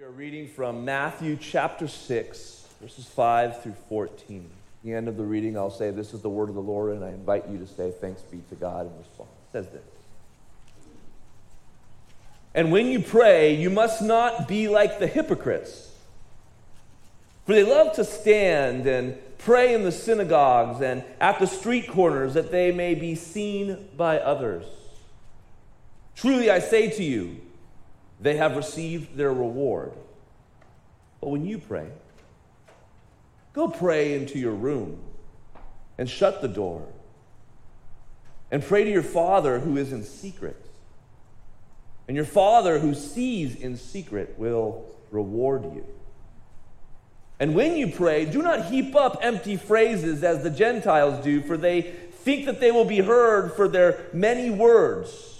We are reading from Matthew chapter 6, verses 5 through 14. At the end of the reading, I'll say, This is the word of the Lord, and I invite you to say, Thanks be to God in response. It says this. And when you pray, you must not be like the hypocrites, for they love to stand and pray in the synagogues and at the street corners that they may be seen by others. Truly, I say to you, they have received their reward. But when you pray, go pray into your room and shut the door and pray to your Father who is in secret. And your Father who sees in secret will reward you. And when you pray, do not heap up empty phrases as the Gentiles do, for they think that they will be heard for their many words.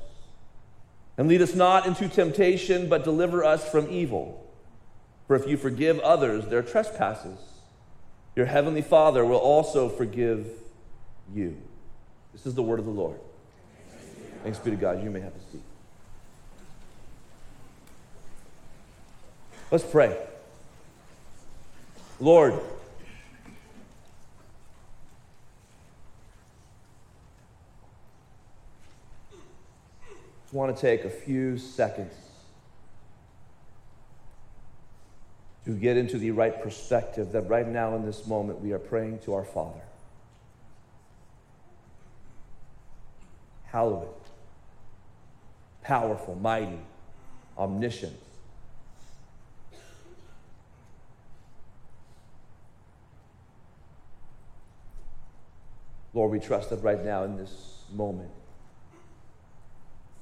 and lead us not into temptation, but deliver us from evil. For if you forgive others their trespasses, your heavenly Father will also forgive you. This is the word of the Lord. Thanks be to God. You may have a seat. Let's pray. Lord, just want to take a few seconds to get into the right perspective that right now in this moment we are praying to our Father. Hallowed, powerful, mighty, omniscient. Lord, we trust that right now in this moment,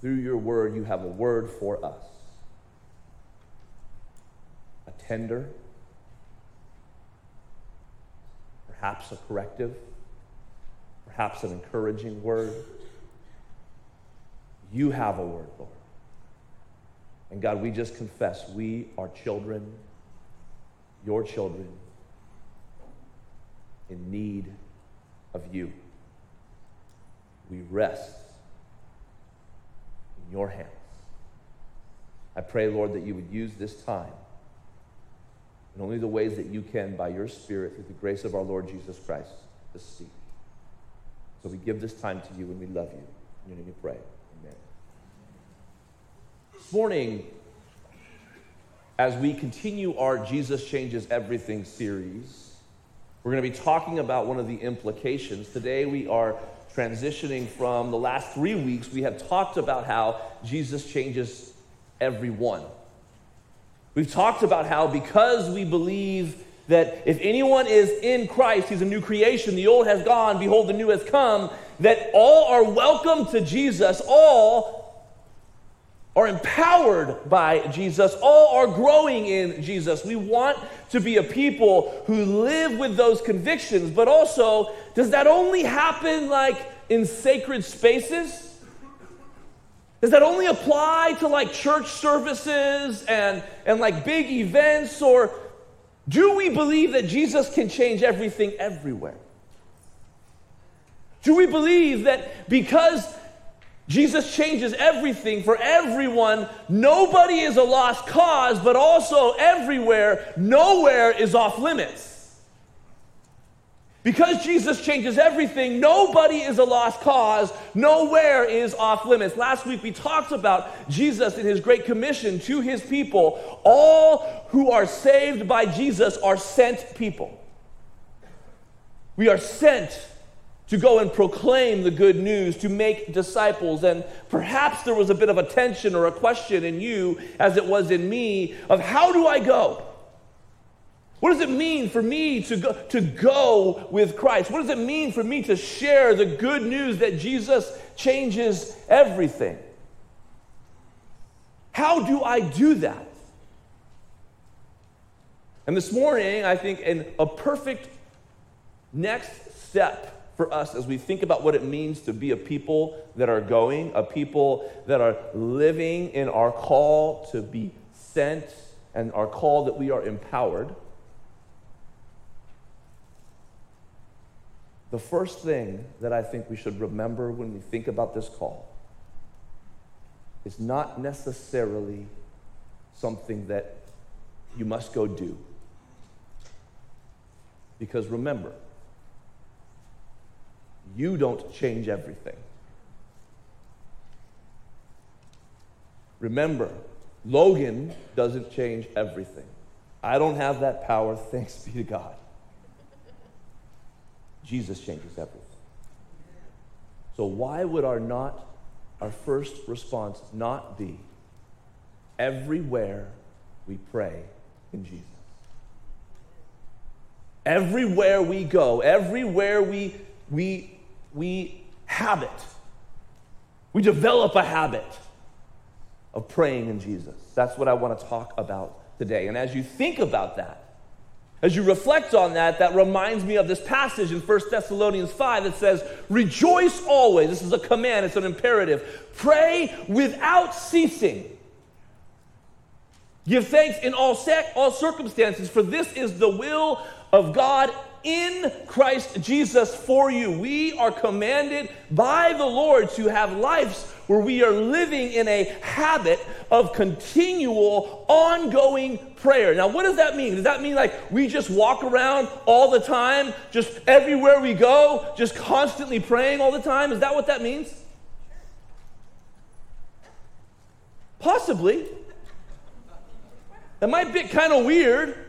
through your word, you have a word for us. A tender, perhaps a corrective, perhaps an encouraging word. You have a word, Lord. And God, we just confess we are children, your children, in need of you. We rest your hands. I pray, Lord, that you would use this time in only the ways that you can by your Spirit through the grace of our Lord Jesus Christ to see. So we give this time to you and we love you. In your name we pray. Amen. This morning, as we continue our Jesus Changes Everything series, we're going to be talking about one of the implications. Today we are transitioning from the last three weeks, we have talked about how Jesus changes everyone. We've talked about how because we believe that if anyone is in Christ, he's a new creation, the old has gone, behold, the new has come, that all are welcome to Jesus, all are empowered by Jesus, all are growing in Jesus. We want to be a people who live with those convictions, but also, does that only happen like in sacred spaces? Does that only apply to like church services and, and like big events? Or do we believe that Jesus can change everything everywhere? Do we believe that because Jesus changes everything for everyone. Nobody is a lost cause, but also everywhere, nowhere is off limits. Because Jesus changes everything, nobody is a lost cause, nowhere is off limits. Last week we talked about Jesus and his great commission to his people. All who are saved by Jesus are sent people. We are sent to go and proclaim the good news, to make disciples. And perhaps there was a bit of a tension or a question in you, as it was in me, of how do I go? What does it mean for me to go, to go with Christ? What does it mean for me to share the good news that Jesus changes everything? How do I do that? And this morning, I think, in a perfect next step for us as we think about what it means to be a people that are going, a people that are living in our call to be sent and our call that we are empowered. The first thing that I think we should remember when we think about this call is not necessarily something that you must go do. Because remember, you don't change everything. Remember, Logan doesn't change everything. I don't have that power, thanks be to God. Jesus changes everything. So why would our not our first response not be everywhere we pray in Jesus? Everywhere we go, everywhere we we we habit. We develop a habit of praying in Jesus. That's what I want to talk about today. And as you think about that, as you reflect on that, that reminds me of this passage in 1 Thessalonians 5 that says, Rejoice always. This is a command, it's an imperative. Pray without ceasing. Give thanks in all, sec- all circumstances, for this is the will of God in Christ Jesus for you. We are commanded by the Lord to have lives where we are living in a habit of continual, ongoing prayer. Now, what does that mean? Does that mean like we just walk around all the time, just everywhere we go, just constantly praying all the time? Is that what that means? Possibly. That might be kind of weird.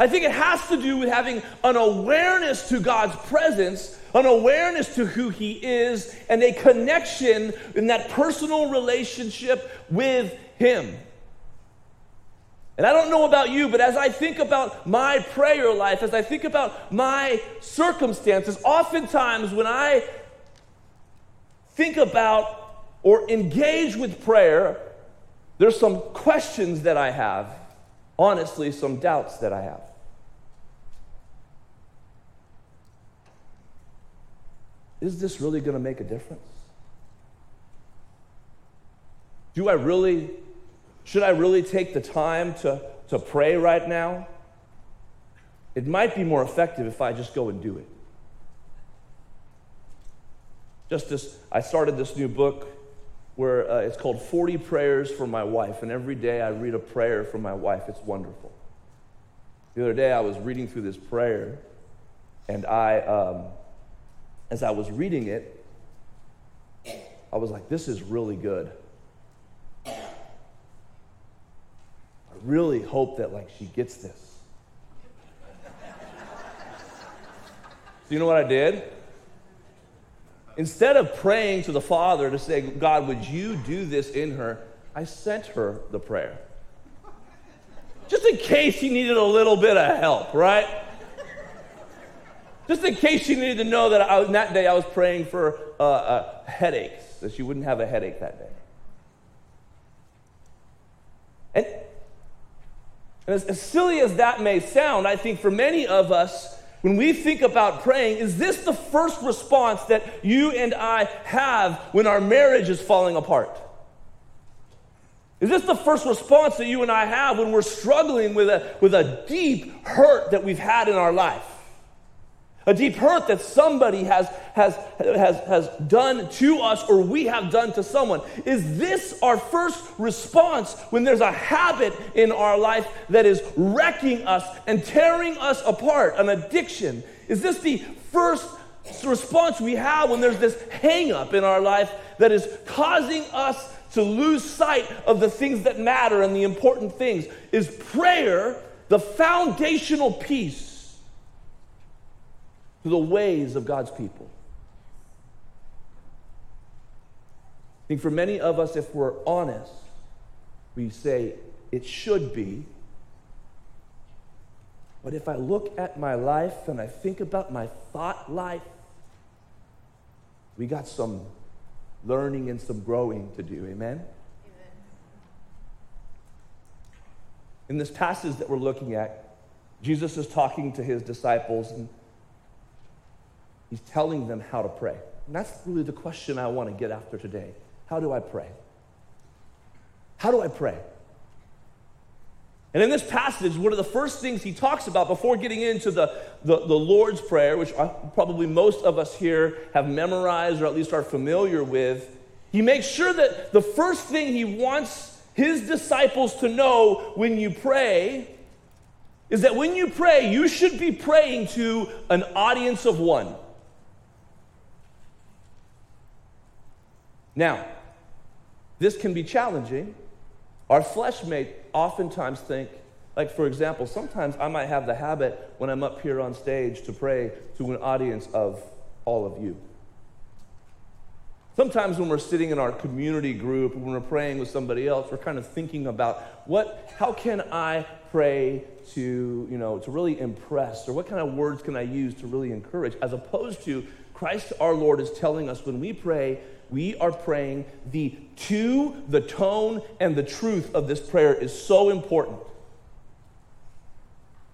I think it has to do with having an awareness to God's presence, an awareness to who He is, and a connection in that personal relationship with Him. And I don't know about you, but as I think about my prayer life, as I think about my circumstances, oftentimes when I think about or engage with prayer, there's some questions that I have, honestly, some doubts that I have. is this really going to make a difference? Do I really, should I really take the time to, to pray right now? It might be more effective if I just go and do it. Just as I started this new book where uh, it's called 40 Prayers for My Wife, and every day I read a prayer for my wife. It's wonderful. The other day I was reading through this prayer, and I, um, as I was reading it, I was like, this is really good. I really hope that like she gets this. so you know what I did? Instead of praying to the Father to say, God, would you do this in her? I sent her the prayer. Just in case she needed a little bit of help, right? Just in case she needed to know that I, that day I was praying for uh, uh, headaches, that she wouldn't have a headache that day. And, and as, as silly as that may sound, I think for many of us, when we think about praying, is this the first response that you and I have when our marriage is falling apart? Is this the first response that you and I have when we're struggling with a, with a deep hurt that we've had in our life? A deep hurt that somebody has, has, has, has done to us or we have done to someone. Is this our first response when there's a habit in our life that is wrecking us and tearing us apart, an addiction? Is this the first response we have when there's this hang up in our life that is causing us to lose sight of the things that matter and the important things? Is prayer the foundational piece? To the ways of God's people. I think for many of us, if we're honest, we say it should be. But if I look at my life and I think about my thought life, we got some learning and some growing to do. Amen? Amen. In this passage that we're looking at, Jesus is talking to his disciples and he's telling them how to pray. And that's really the question I want to get after today. How do I pray? How do I pray? And in this passage, one of the first things he talks about before getting into the, the, the, Lord's Prayer, which I, probably most of us here have memorized or at least are familiar with, he makes sure that the first thing he wants his disciples to know when you pray is that when you pray, you should be praying to an audience of one. Now, this can be challenging our flesh may oftentimes think, like for example, sometimes I might have the habit when I'm up here on stage to pray to an audience of all of you. Sometimes when we're sitting in our community group, when we're praying with somebody else, we're kind of thinking about what, how can I pray to, you know, to really impress, or what kind of words can I use to really encourage, as opposed to Christ our Lord is telling us when we pray, we are praying the to, the tone, and the truth of this prayer is so important.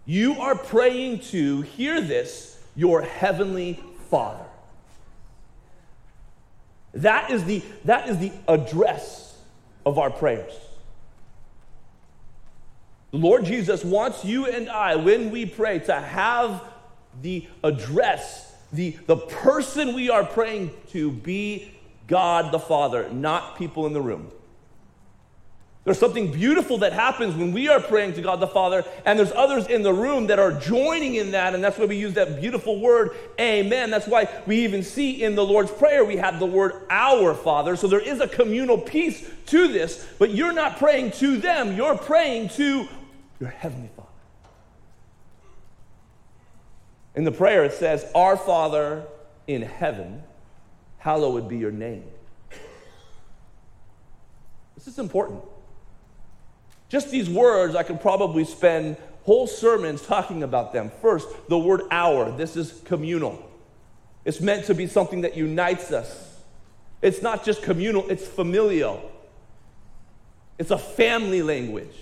You are praying to, hear this, your heavenly Father. That is the, that is the address of our prayers. The Lord Jesus wants you and I, when we pray, to have the address, the, the person we are praying to be God the Father, not people in the room. There's something beautiful that happens when we are praying to God the Father, and there's others in the room that are joining in that, and that's why we use that beautiful word, amen. That's why we even see in the Lord's Prayer we have the word our Father. So there is a communal piece to this, but you're not praying to them, you're praying to your Heavenly Father. In the prayer, it says, Our Father in heaven hallowed be your name. This is important. Just these words, I could probably spend whole sermons talking about them. First, the word our. This is communal. It's meant to be something that unites us. It's not just communal, it's familial. It's a family language.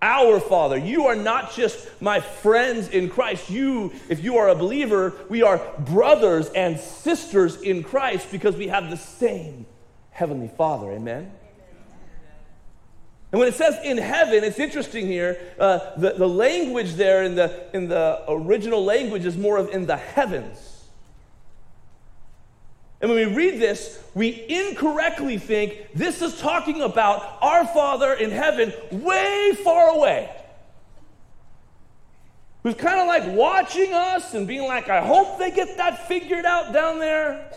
Our Father. You are not just my friends in Christ. You, if you are a believer, we are brothers and sisters in Christ because we have the same Heavenly Father. Amen? And when it says in heaven, it's interesting here. Uh, the, the language there in the, in the original language is more of in the heavens. And when we read this, we incorrectly think this is talking about our Father in heaven way far away. Who's kind of like watching us and being like, I hope they get that figured out down there.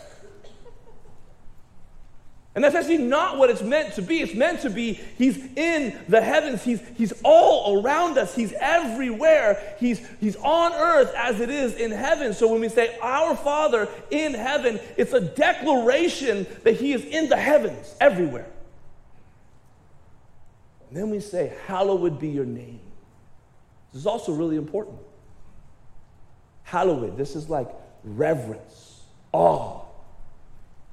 And that's actually not what it's meant to be. It's meant to be He's in the heavens. He's, he's all around us. He's everywhere. He's, he's on earth as it is in heaven. So when we say, Our Father in heaven, it's a declaration that He is in the heavens, everywhere. And then we say, Hallowed be your name. This is also really important. Hallowed, this is like reverence, awe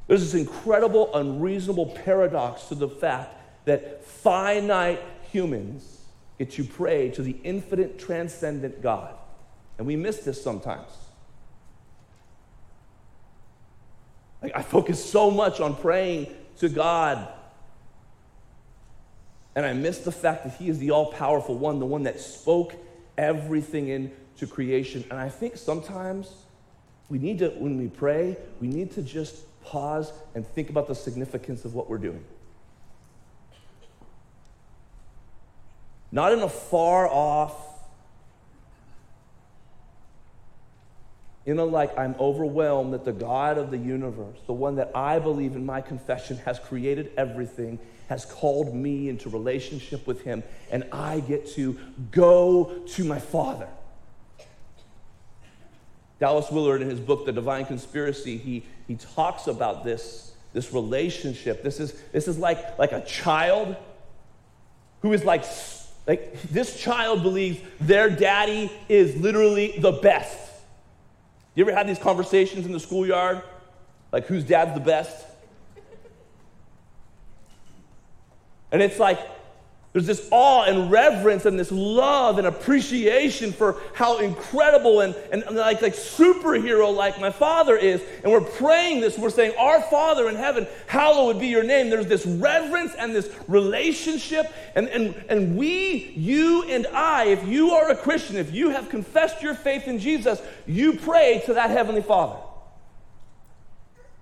there's this incredible, unreasonable paradox to the fact that finite humans get to pray to the infinite, transcendent God. And we miss this sometimes. Like, I focus so much on praying to God, and I miss the fact that He is the all powerful one, the one that spoke everything into creation. And I think sometimes we need to, when we pray, we need to just pause and think about the significance of what we're doing. Not in a far off, in a like, I'm overwhelmed that the God of the universe, the one that I believe in my confession has created everything, has called me into relationship with Him, and I get to go to my Father. Dallas Willard, in his book, The Divine Conspiracy, he, he talks about this, this relationship. This is, this is like, like a child who is like, like, this child believes their daddy is literally the best. You ever had these conversations in the schoolyard? Like, whose dad's the best? And it's like, There's this awe and reverence and this love and appreciation for how incredible and, and like, like superhero like my father is. And we're praying this. We're saying, Our Father in heaven, hallowed be your name. There's this reverence and this relationship. And, and, and we, you and I, if you are a Christian, if you have confessed your faith in Jesus, you pray to that Heavenly Father.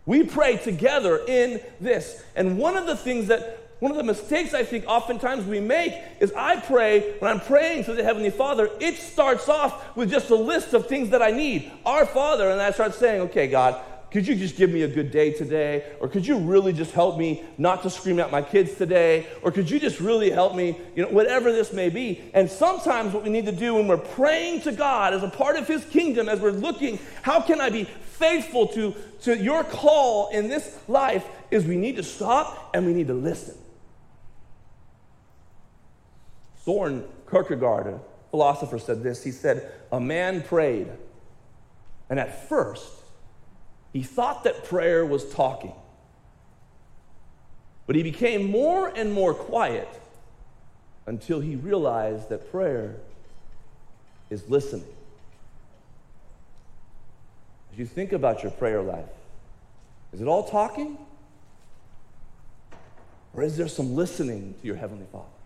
We pray together in this. And one of the things that one of the mistakes I think oftentimes we make is I pray, when I'm praying to the Heavenly Father, it starts off with just a list of things that I need. Our Father, and I start saying, okay, God, could you just give me a good day today? Or could you really just help me not to scream at my kids today? Or could you just really help me, you know, whatever this may be? And sometimes what we need to do when we're praying to God as a part of His kingdom, as we're looking, how can I be faithful to, to your call in this life, is we need to stop and we need to listen. Soren Kierkegaard, a philosopher, said this. He said, A man prayed, and at first, he thought that prayer was talking. But he became more and more quiet until he realized that prayer is listening. As you think about your prayer life, is it all talking? Or is there some listening to your Heavenly Father?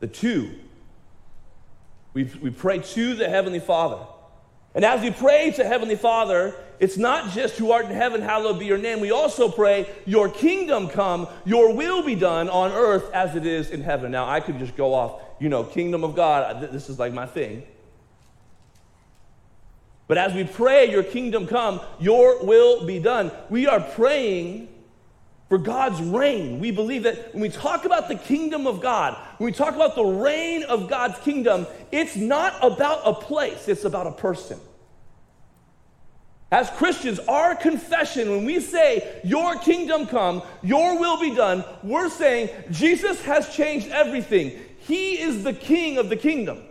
The two. We, we pray to the Heavenly Father. And as we pray to Heavenly Father, it's not just who art in heaven, hallowed be your name. We also pray, Your kingdom come, your will be done on earth as it is in heaven. Now, I could just go off, you know, kingdom of God, this is like my thing. But as we pray, Your kingdom come, your will be done, we are praying for God's reign. We believe that when we talk about the kingdom of God, when we talk about the reign of God's kingdom, it's not about a place, it's about a person. As Christians, our confession, when we say, Your kingdom come, your will be done, we're saying Jesus has changed everything. He is the king of the kingdom.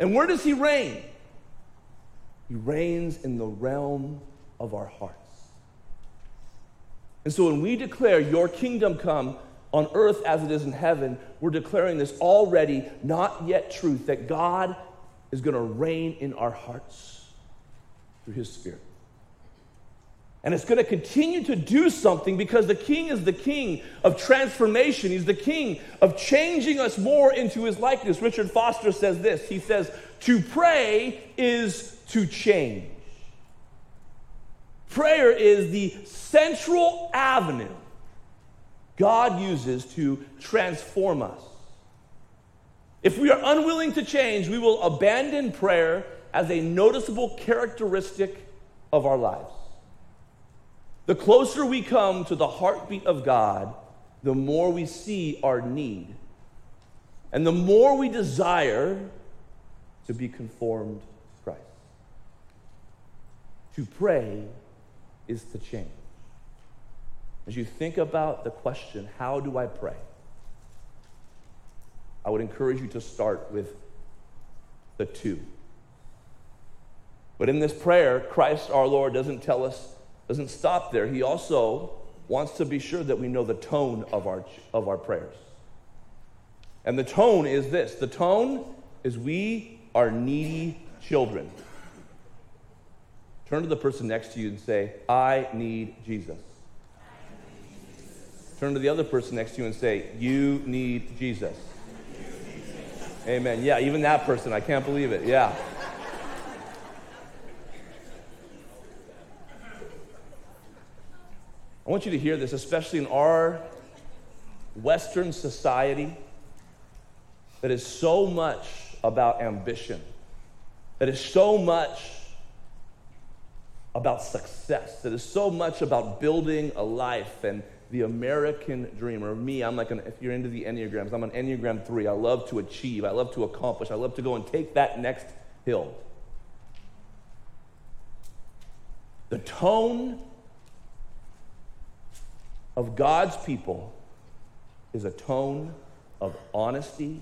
And where does he reign? He reigns in the realm of our heart. And so when we declare, Your kingdom come on earth as it is in heaven, we're declaring this already not yet truth that God is going to reign in our hearts through His Spirit. And it's going to continue to do something because the king is the king of transformation. He's the king of changing us more into his likeness. Richard Foster says this He says, To pray is to change. Prayer is the central avenue God uses to transform us. If we are unwilling to change, we will abandon prayer as a noticeable characteristic of our lives. The closer we come to the heartbeat of God, the more we see our need, and the more we desire to be conformed to Christ. To pray is to change. As you think about the question, how do I pray? I would encourage you to start with the two. But in this prayer, Christ our Lord doesn't tell us, doesn't stop there. He also wants to be sure that we know the tone of our, of our prayers. And the tone is this the tone is we are needy children. Turn to the person next to you and say, I need Jesus. Turn to the other person next to you and say, You need Jesus. Amen. Yeah, even that person. I can't believe it. Yeah. I want you to hear this, especially in our Western society that is so much about ambition, that is so much about success, that is so much about building a life and the American dream. Or me, I'm like, an, if you're into the Enneagrams, I'm an Enneagram 3. I love to achieve, I love to accomplish, I love to go and take that next hill. The tone of God's people is a tone of honesty,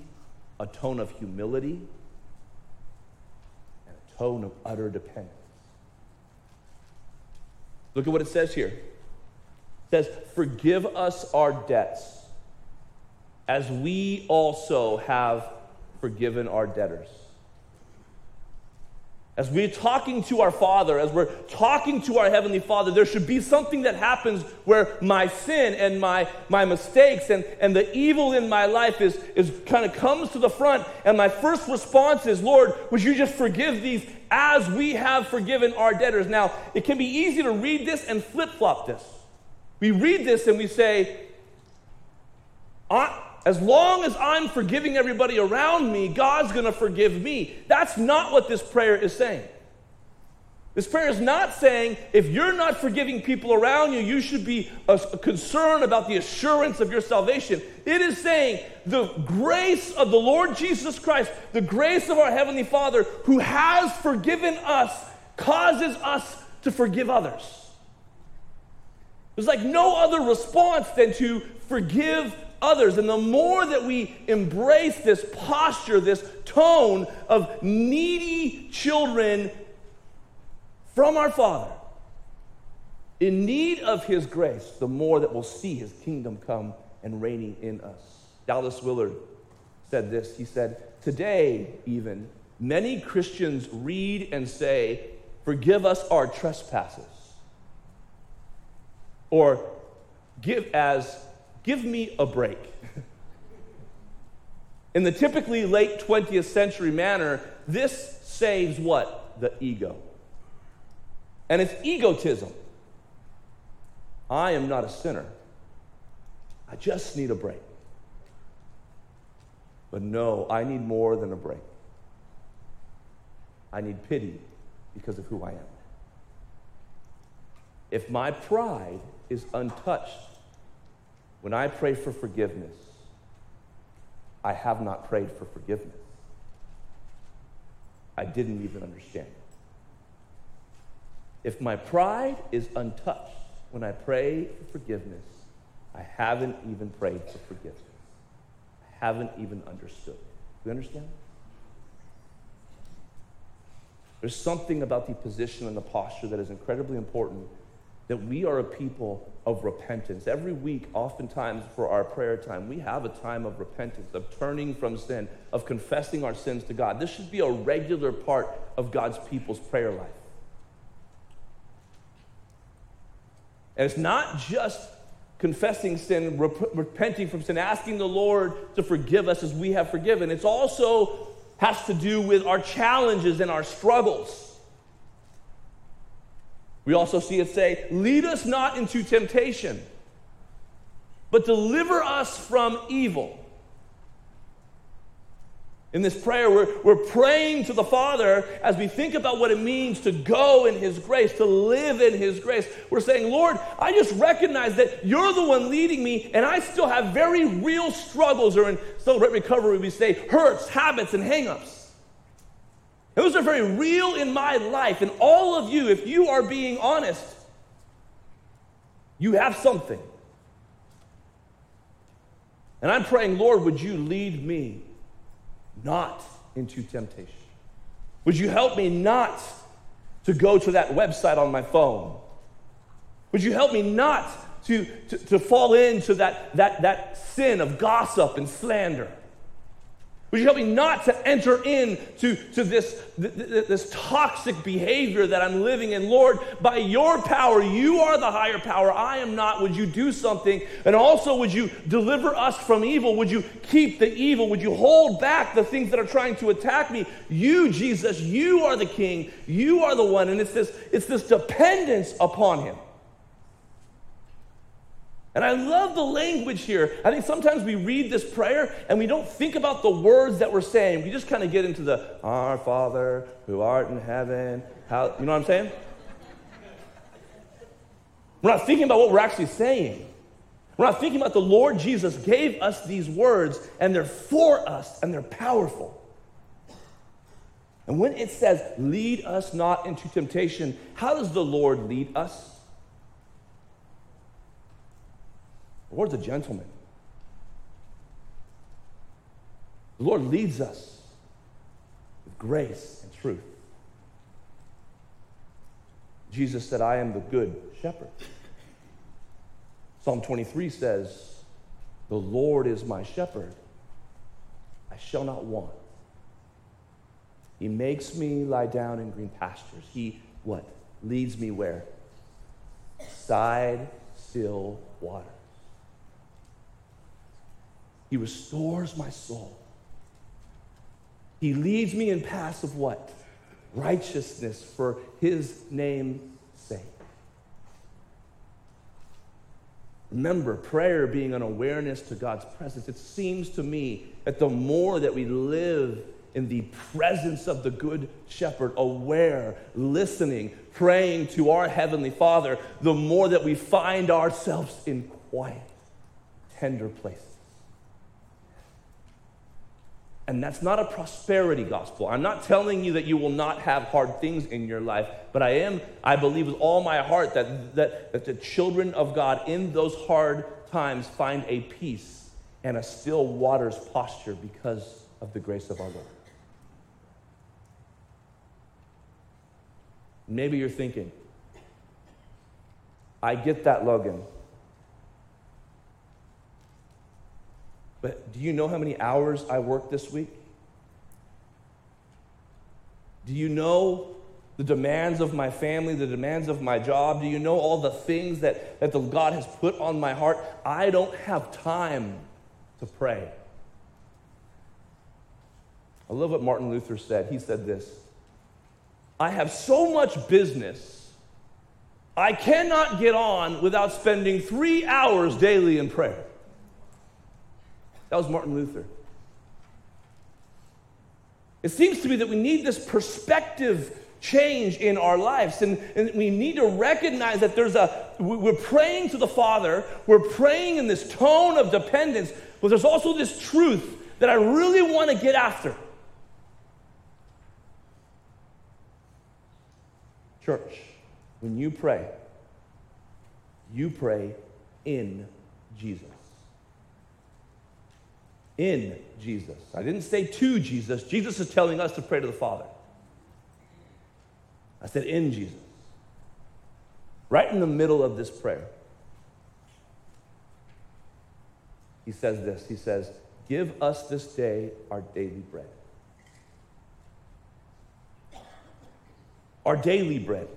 a tone of humility, and a tone of utter dependence. Look at what it says here. It says, Forgive us our debts, as we also have forgiven our debtors. As we're talking to our Father, as we're talking to our Heavenly Father, there should be something that happens where my sin and my, my mistakes and, and the evil in my life is, is kind of comes to the front. And my first response is, Lord, would you just forgive these as we have forgiven our debtors? Now, it can be easy to read this and flip flop this. We read this and we say, as long as I'm forgiving everybody around me, God's going to forgive me. That's not what this prayer is saying. This prayer is not saying if you're not forgiving people around you, you should be concerned about the assurance of your salvation. It is saying the grace of the Lord Jesus Christ, the grace of our Heavenly Father, who has forgiven us, causes us to forgive others. There's like no other response than to forgive others. And the more that we embrace this posture, this tone of needy children from our Father, in need of His grace, the more that we'll see His kingdom come and reigning in us. Dallas Willard said this. He said, Today, even, many Christians read and say, Forgive us our trespasses. Or give as Give me a break. In the typically late 20th century manner, this saves what? The ego. And it's egotism. I am not a sinner. I just need a break. But no, I need more than a break. I need pity because of who I am. If my pride is untouched when I pray for forgiveness, I have not prayed for forgiveness. I didn't even understand. If my pride is untouched when I pray for forgiveness, I haven't even prayed for forgiveness. I haven't even understood. Do you understand? There's something about the position and the posture that is incredibly important that we are a people of repentance. Every week, oftentimes for our prayer time, we have a time of repentance, of turning from sin, of confessing our sins to God. This should be a regular part of God's people's prayer life. And it's not just confessing sin, rep- repenting from sin, asking the Lord to forgive us as we have forgiven. It's also has to do with our challenges and our struggles. We also see it say, Lead us not into temptation, but deliver us from evil. In this prayer, we're, we're praying to the Father as we think about what it means to go in His grace, to live in His grace. We're saying, Lord, I just recognize that you're the one leading me, and I still have very real struggles, or in Celebrate Recovery, we say hurts, habits, and hangups. Those are very real in my life. And all of you, if you are being honest, you have something. And I'm praying, Lord, would you lead me not into temptation? Would you help me not to go to that website on my phone? Would you help me not to, to, to fall into that, that, that sin of gossip and slander? Would you help me not to enter into to this, this toxic behavior that I'm living in? Lord, by your power, you are the higher power. I am not. Would you do something? And also, would you deliver us from evil? Would you keep the evil? Would you hold back the things that are trying to attack me? You, Jesus, you are the king. You are the one. And it's this, it's this dependence upon him. And I love the language here. I think sometimes we read this prayer and we don't think about the words that we're saying. We just kind of get into the Our Father who art in heaven. How, you know what I'm saying? We're not thinking about what we're actually saying. We're not thinking about the Lord Jesus gave us these words and they're for us and they're powerful. And when it says, lead us not into temptation, how does the Lord lead us? The Lord's a gentleman. The Lord leads us with grace and truth. Jesus said, I am the good shepherd. Psalm 23 says, The Lord is my shepherd, I shall not want. He makes me lie down in green pastures. He, what? Leads me where? Side still waters. He restores my soul. He leads me in paths of what? Righteousness for his name's sake. Remember, prayer being an awareness to God's presence. It seems to me that the more that we live in the presence of the Good Shepherd, aware, listening, praying to our Heavenly Father, the more that we find ourselves in quiet, tender places. And that's not a prosperity gospel. I'm not telling you that you will not have hard things in your life, but I am, I believe with all my heart that, that, that the children of God in those hard times find a peace and a still waters posture because of the grace of our Lord. Maybe you're thinking, I get that, Logan. But do you know how many hours I worked this week? Do you know the demands of my family, the demands of my job? Do you know all the things that, that the God has put on my heart? I don't have time to pray. I love what Martin Luther said. He said this I have so much business, I cannot get on without spending three hours daily in prayer. That was Martin Luther. It seems to me that we need this perspective change in our lives. And, and, we need to recognize that there's a, we're praying to the Father, we're praying in this tone of dependence, but there's also this truth that I really want to get after. Church, when you pray, you pray in Jesus in Jesus. I didn't say to Jesus. Jesus is telling us to pray to the Father. I said in Jesus. Right in the middle of this prayer, he says this He says, Give us this day our daily bread. Our daily bread.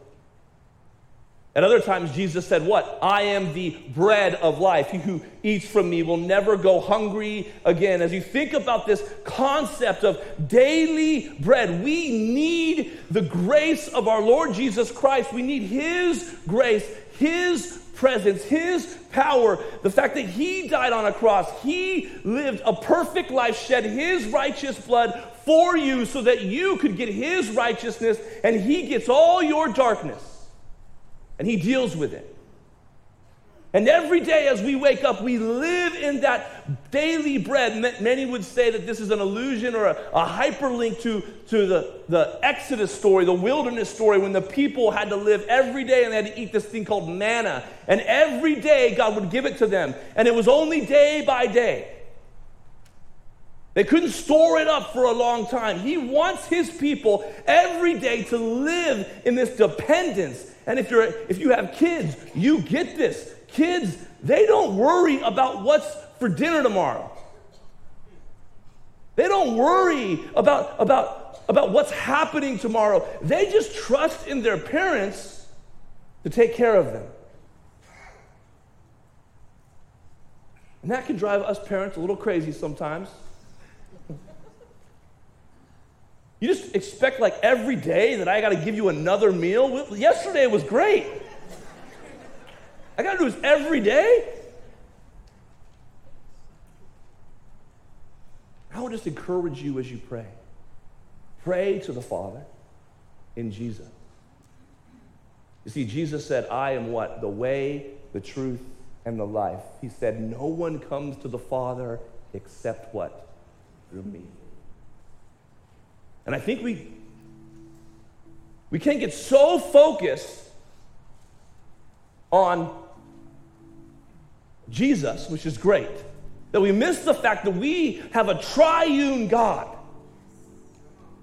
At other times, Jesus said, What? I am the bread of life. He who eats from me will never go hungry again. As you think about this concept of daily bread, we need the grace of our Lord Jesus Christ. We need His grace, His presence, His power, the fact that He died on a cross, He lived a perfect life, shed His righteous blood for you so that you could get His righteousness and He gets all your darkness and He deals with it. And every day as we wake up, we live in that daily bread. Many would say that this is an allusion or a, a, hyperlink to, to the, the Exodus story, the wilderness story, when the people had to live every day and they had to eat this thing called manna. And every day God would give it to them. And it was only day by day. They couldn't store it up for a long time. He wants his people every day to live in this dependence and if you're if you have kids, you get this. Kids, they don't worry about what's for dinner tomorrow. They don't worry about, about, about what's happening tomorrow. They just trust in their parents to take care of them. And that can drive us parents a little crazy sometimes. You just expect like every day that I got to give you another meal? Yesterday was great. I got to do this every day? I would just encourage you as you pray. Pray to the Father in Jesus. You see, Jesus said, I am what? The way, the truth, and the life. He said, No one comes to the Father except what? Through me. And I think we, we can get so focused on Jesus, which is great, that we miss the fact that we have a triune God.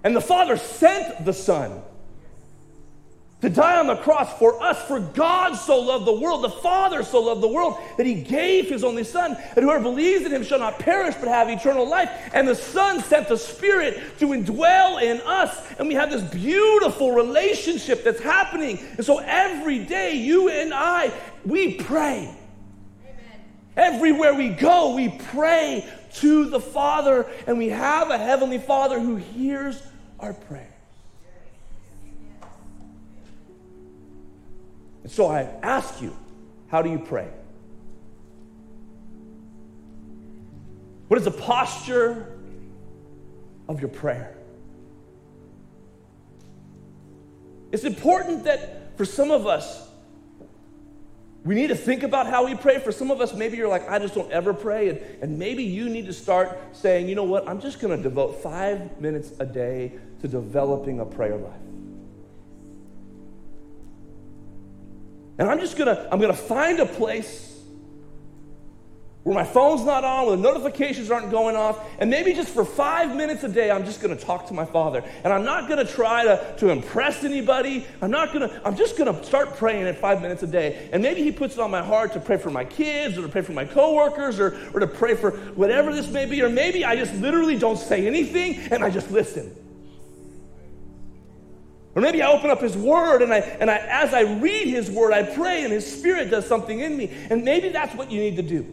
And the Father sent the Son to die on the cross for us. For God so loved the world, the Father so loved the world, that he gave his only Son, and whoever believes in him shall not perish but have eternal life. And the Son sent the Spirit to indwell in us, and we have this beautiful relationship that's happening. And so every day, you and I, we pray. Amen. Everywhere we go, we pray to the Father, and we have a Heavenly Father who hears our prayers. And so I ask you, how do you pray? What is the posture of your prayer? It's important that for some of us, we need to think about how we pray. For some of us, maybe you're like, I just don't ever pray. And, and maybe you need to start saying, you know what, I'm just going to devote five minutes a day to developing a prayer life. And I'm just gonna, I'm gonna find a place where my phone's not on, where the notifications aren't going off, and maybe just for five minutes a day, I'm just gonna talk to my Father. And I'm not gonna try to, to impress anybody. I'm not gonna, I'm just gonna start praying at five minutes a day. And maybe He puts it on my heart to pray for my kids, or to pray for my coworkers, or, or to pray for whatever this may be. Or maybe I just literally don't say anything and I just listen. Or maybe I open up His Word and I, and I, as I read His Word, I pray and His Spirit does something in me. And maybe that's what you need to do.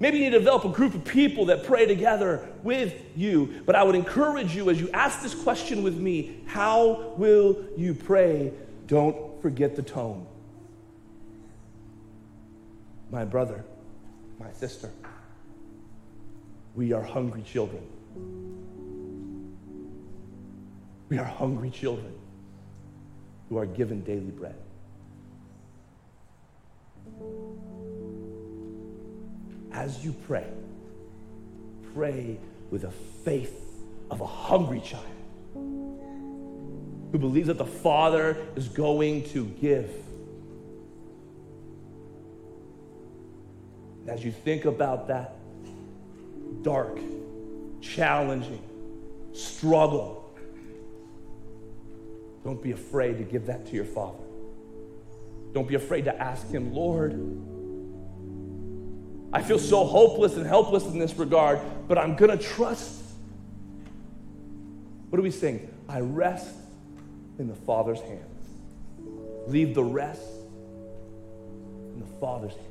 Maybe you need to develop a group of people that pray together with you. But I would encourage you as you ask this question with me how will you pray? Don't forget the tone. My brother, my sister, we are hungry children. We are hungry children who are given daily bread. As you pray, pray with the faith of a hungry child who believes that the Father is going to give. As you think about that dark, challenging struggle, don't be afraid to give that to your Father. Don't be afraid to ask Him, Lord, I feel so hopeless and helpless in this regard, but I'm going to trust. What do we sing? I rest in the Father's hands. Leave the rest in the Father's hands.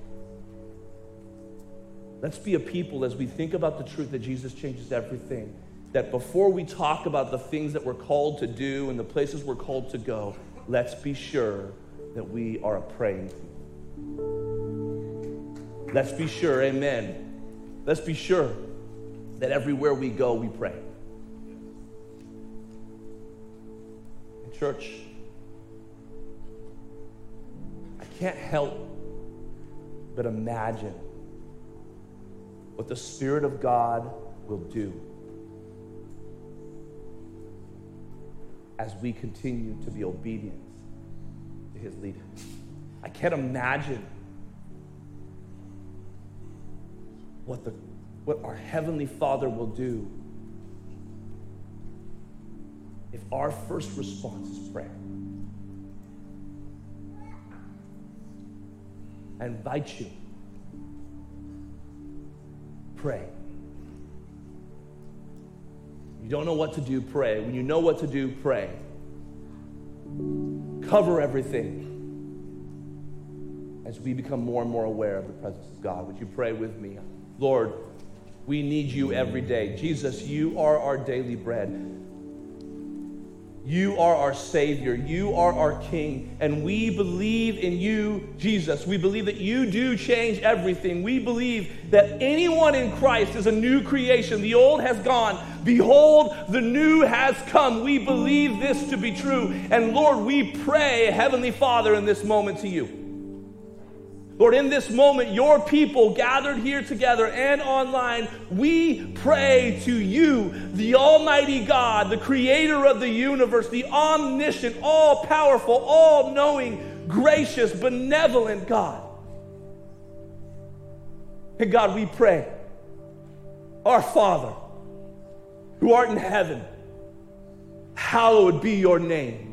Let's be a people as we think about the truth that Jesus changes everything that before we talk about the things that we're called to do and the places we're called to go, let's be sure that we are a praying people. Let's be sure, amen. Let's be sure that everywhere we go, we pray. In church, I can't help but imagine what the Spirit of God will do as we continue to be obedient to his leading. I can't imagine what, the, what our Heavenly Father will do if our first response is prayer. I invite you, pray. Don't know what to do, pray. When you know what to do, pray. Cover everything as we become more and more aware of the presence of God. Would you pray with me? Lord, we need you every day. Jesus, you are our daily bread. You are our Savior. You are our King. And we believe in you, Jesus. We believe that you do change everything. We believe that anyone in Christ is a new creation. The old has gone. Behold, the new has come. We believe this to be true. And Lord, we pray, Heavenly Father, in this moment to you. Lord, in this moment, your people gathered here together and online, we pray to you, the Almighty God, the creator of the universe, the omniscient, all powerful, all knowing, gracious, benevolent God. And God, we pray, our Father, who art in heaven, hallowed be your name.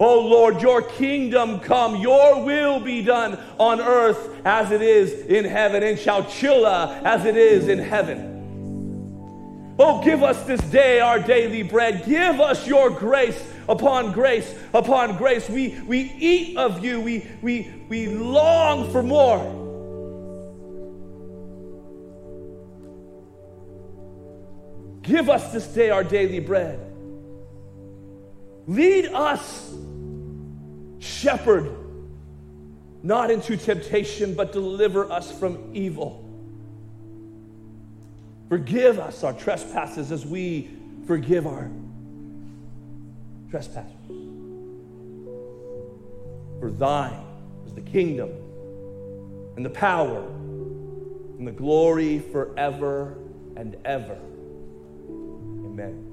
Oh Lord, your kingdom come, your will be done on earth as it is in heaven, in Chowchilla uh, as it is in heaven. Oh, give us this day our daily bread. Give us your grace upon grace upon grace. We, we eat of you, we, we, we long for more. Give us this day our daily bread. Lead us, shepherd, not into temptation, but deliver us from evil. Forgive us our trespasses as we forgive our trespassers. For thine is the kingdom and the power and the glory forever and ever. Amen.